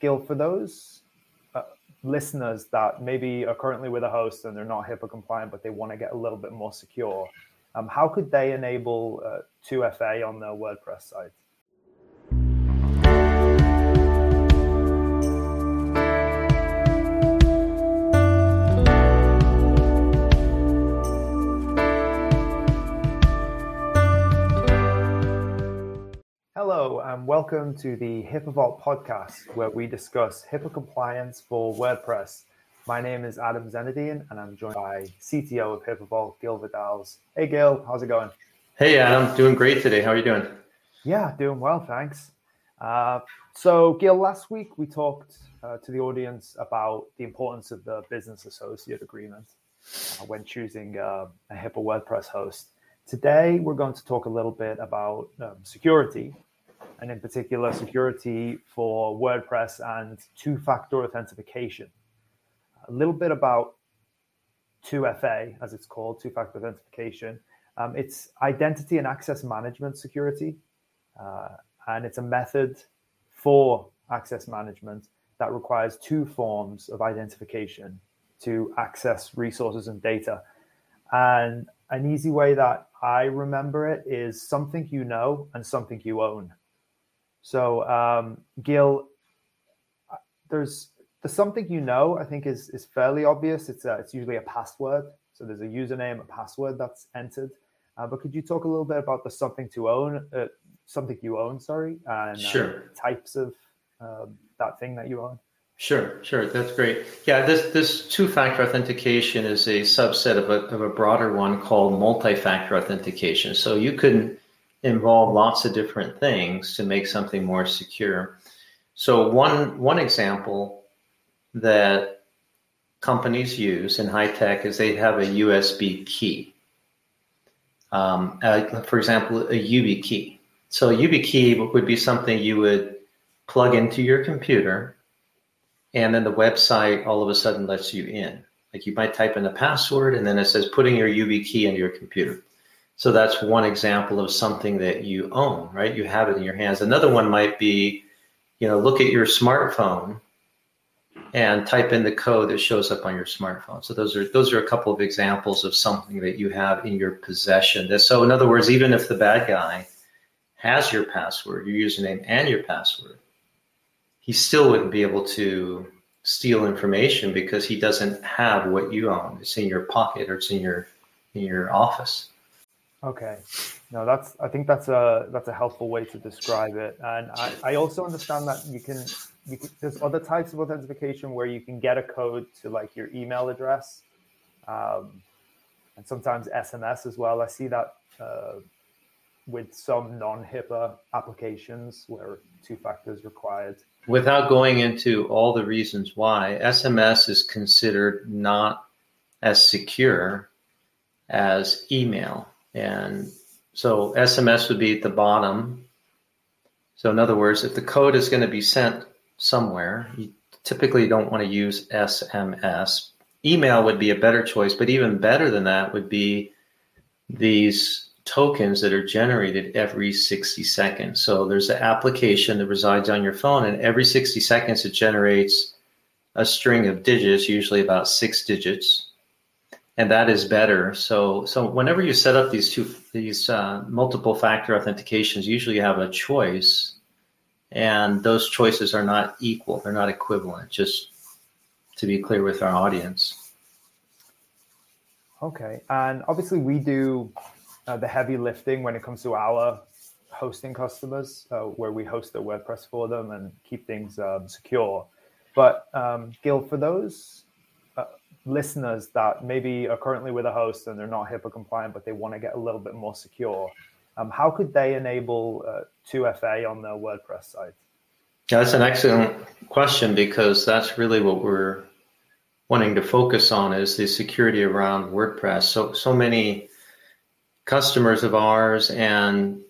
Gil, for those uh, listeners that maybe are currently with a host and they're not HIPAA compliant, but they want to get a little bit more secure, um, how could they enable uh, 2FA on their WordPress site? Hello, and welcome to the HIPAA Vault podcast, where we discuss HIPAA compliance for WordPress. My name is Adam Zenadine, and I'm joined by CTO of HIPAA Vault, Gil Vidals. Hey, Gil, how's it going? Hey, Adam, doing great today. How are you doing? Yeah, doing well, thanks. Uh, so, Gil, last week we talked uh, to the audience about the importance of the business associate agreement uh, when choosing uh, a HIPAA WordPress host. Today, we're going to talk a little bit about um, security and in particular security for WordPress and two-factor authentication. A little bit about 2FA, as it's called, two-factor authentication. Um, it's identity and access management security, uh, and it's a method for access management that requires two forms of identification to access resources and data. And an easy way that I remember it is something you know and something you own. So, um, Gil, uh, there's there's something you know. I think is is fairly obvious. It's a, it's usually a password. So there's a username, a password that's entered. Uh, but could you talk a little bit about the something to own, uh, something you own, sorry, and sure. uh, types of um, that thing that you own? Sure, sure. That's great. Yeah, this this two-factor authentication is a subset of a of a broader one called multi-factor authentication. So you can involve lots of different things to make something more secure. So one one example that companies use in high tech is they have a USB key. Um, uh, for example, a YubiKey. So a YubiKey would be something you would plug into your computer, and then the website all of a sudden lets you in. Like you might type in a password, and then it says putting your YubiKey into your computer. So that's one example of something that you own, right? You have it in your hands. Another one might be, you know, look at your smartphone and type in the code that shows up on your smartphone. So those are those are a couple of examples of something that you have in your possession. So in other words, even if the bad guy has your password, your username and your password, he still wouldn't be able to steal information because he doesn't have what you own. It's in your pocket or it's in your in your office. Okay, no, that's I think that's a that's a helpful way to describe it, and I, I also understand that you can you can there's other types of authentication where you can get a code to like your email address, um, and sometimes SMS as well. I see that uh, with some non HIPAA applications where two factors required. Without going into all the reasons why, SMS is considered not as secure as email and so SMS would be at the bottom. So in other words, if the code is going to be sent somewhere, you typically don't want to use SMS. Email would be a better choice, but even better than that would be these tokens that are generated every 60 seconds. So there's an application that resides on your phone, and every 60 seconds it generates a string of digits, usually about six digits, and that is better. So, so whenever you set up these two, these uh, multiple factor authentications, usually you have a choice, and those choices are not equal; they're not equivalent. Just to be clear with our audience. Okay, and obviously we do uh, the heavy lifting when it comes to our hosting customers, uh, where we host the WordPress for them and keep things um, secure. But um, Gil, for those listeners that maybe are currently with a host and they're not HIPAA compliant, but they want to get a little bit more secure, um, how could they enable uh, 2FA on their WordPress site? Yeah, that's an excellent question because that's really what we're wanting to focus on is the security around WordPress. So so many customers of ours and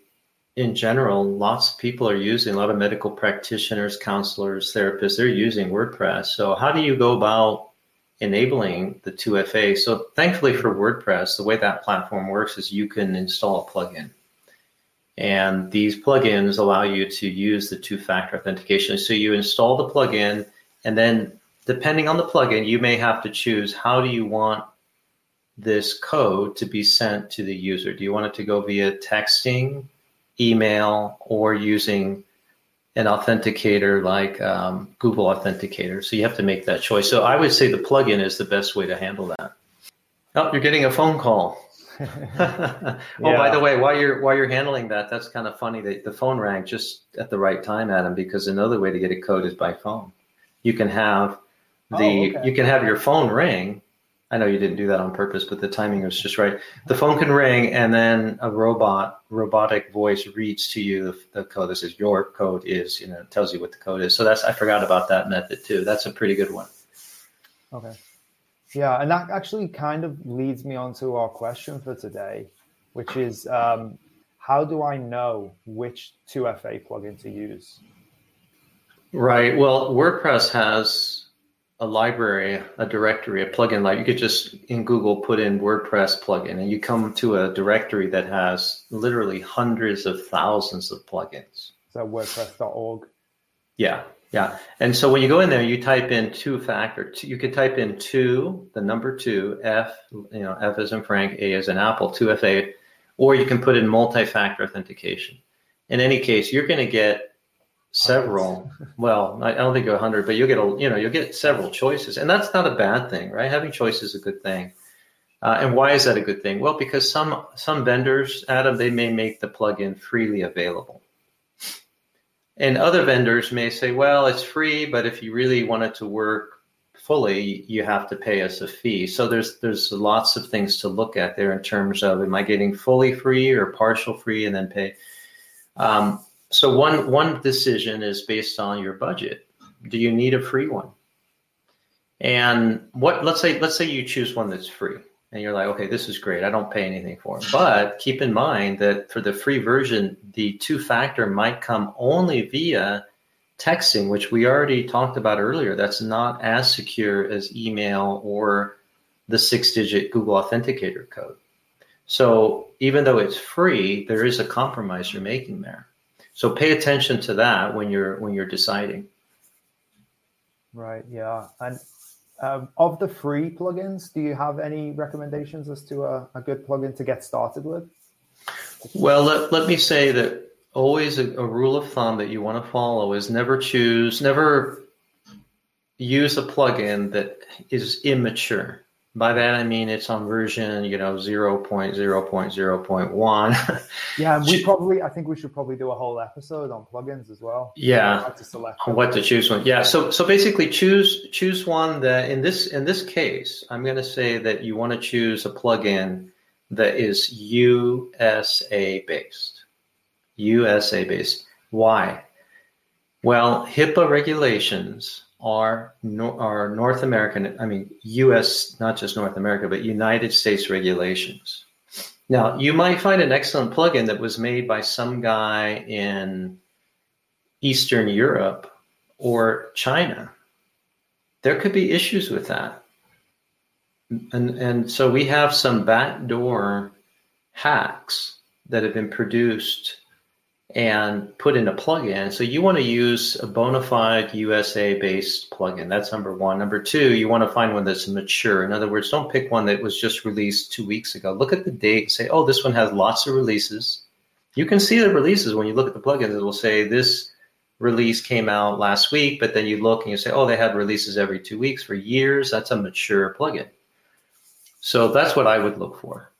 in general, lots of people are using a lot of medical practitioners, counselors, therapists, they're using WordPress. So how do you go about enabling the 2FA. So thankfully for WordPress, the way that platform works is you can install a plugin. And these plugins allow you to use the two factor authentication. So you install the plugin, and then depending on the plugin, you may have to choose how do you want this code to be sent to the user? Do you want it to go via texting, email, or using an authenticator like um, Google Authenticator? So you have to make that choice. So I would say the plugin is the best way to handle that. Oh, you're getting a phone call. oh, yeah. by the way, while you're while you're handling that, that's kind of funny that the phone rang just at the right time, Adam. Because another way to get a code is by phone. You can have the oh, okay. you can have your phone ring. I know you didn't do that on purpose, but the timing was just right. The phone can ring, and then a robot robotic voice reads to you the, the code that says your code is you know tells you what the code is. So that's I forgot about that method too. That's a pretty good one. Okay. Yeah, and that actually kind of leads me on to our question for today, which is um, how do I know which 2FA plugin to use? Right. Well, WordPress has a library, a directory, a plugin like you could just in Google put in WordPress plugin and you come to a directory that has literally hundreds of thousands of plugins. Is that WordPress.org? Yeah. Yeah. And so when you go in there, you type in two factor. You could type in two, the number two, F, you know, F as in Frank, A as in Apple, 2FA, or you can put in multi factor authentication. In any case, you're going to get several. well, I don't think a hundred, but you'll get a, you know, you'll get several choices. And that's not a bad thing, right? Having choices is a good thing. Uh, and why is that a good thing? Well, because some some vendors, Adam, they may make the plugin freely available. And other vendors may say, well, it's free, but if you really want it to work fully, you have to pay us a fee. So there's there's lots of things to look at there in terms of am I getting fully free or partial free and then pay. Um, so one one decision is based on your budget. Do you need a free one? And what let's say let's say you choose one that's free and you're like, okay, this is great. I don't pay anything for it. But keep in mind that for the free version, the two factor might come only via texting, which we already talked about earlier. That's not as secure as email or the six digit Google Authenticator code. So even though it's free, there is a compromise you're making there. So pay attention to that when you're when you're deciding. Right. Yeah. And um, of the free plugins, do you have any recommendations as to a, a good plugin to get started with? Well, let, let me say that always a, a rule of thumb that you want to follow is never choose, never use a plugin that is immature. By that I mean it's on version, you know, 0.0.0.1. yeah, and we probably I think we should probably do a whole episode on plugins as well. Yeah. What to select what to choose one. Yeah. So so basically choose choose one that in this in this case, I'm gonna say that you want to choose a plugin that is USA based. USA based. Why? Well, HIPAA regulations are are North American, I mean U.S. not just North America, but United States regulations. Now, you might find an excellent plugin that was made by some guy in Eastern Europe or China. There could be issues with that. And, and so we have some backdoor hacks that have been produced and put in a plugin. So you want to use a bona fide USA based plugin. That's number one. Number two, you want to find one that's mature. In other words, don't pick one that was just released two weeks ago. Look at the date, say, oh, this one has lots of releases. You can see the releases when you look at the plugins. It will say this release came out last week, but then you look and you say, oh, they had releases every two weeks for years. That's a mature plugin. So that's what I would look for.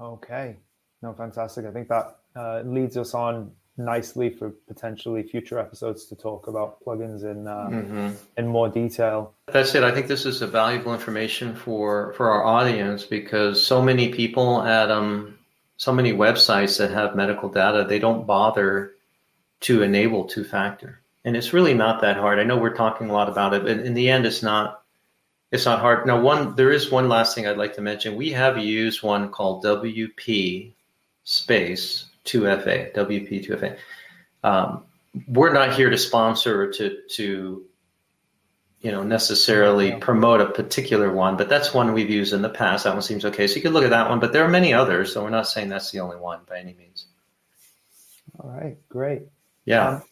Okay. No, fantastic. I think that uh, leads us on nicely for potentially future episodes to talk about plugins in uh, mm-hmm. in more detail. That's it. I think this is a valuable information for for our audience because so many people at um so many websites that have medical data they don't bother to enable two factor, and it's really not that hard. I know we're talking a lot about it, but in the end, it's not. It's not hard. Now, one there is one last thing I'd like to mention. We have used one called WP space 2FA, WP 2FA. Um, we're not here to sponsor or to to you know necessarily promote a particular one, but that's one we've used in the past. That one seems okay. So you could look at that one, but there are many others. So we're not saying that's the only one by any means. All right, great. Yeah. Um,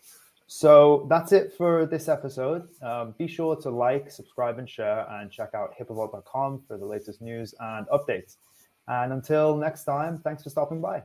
so that's it for this episode. Um, be sure to like, subscribe, and share, and check out hipaavault.com for the latest news and updates. And until next time, thanks for stopping by.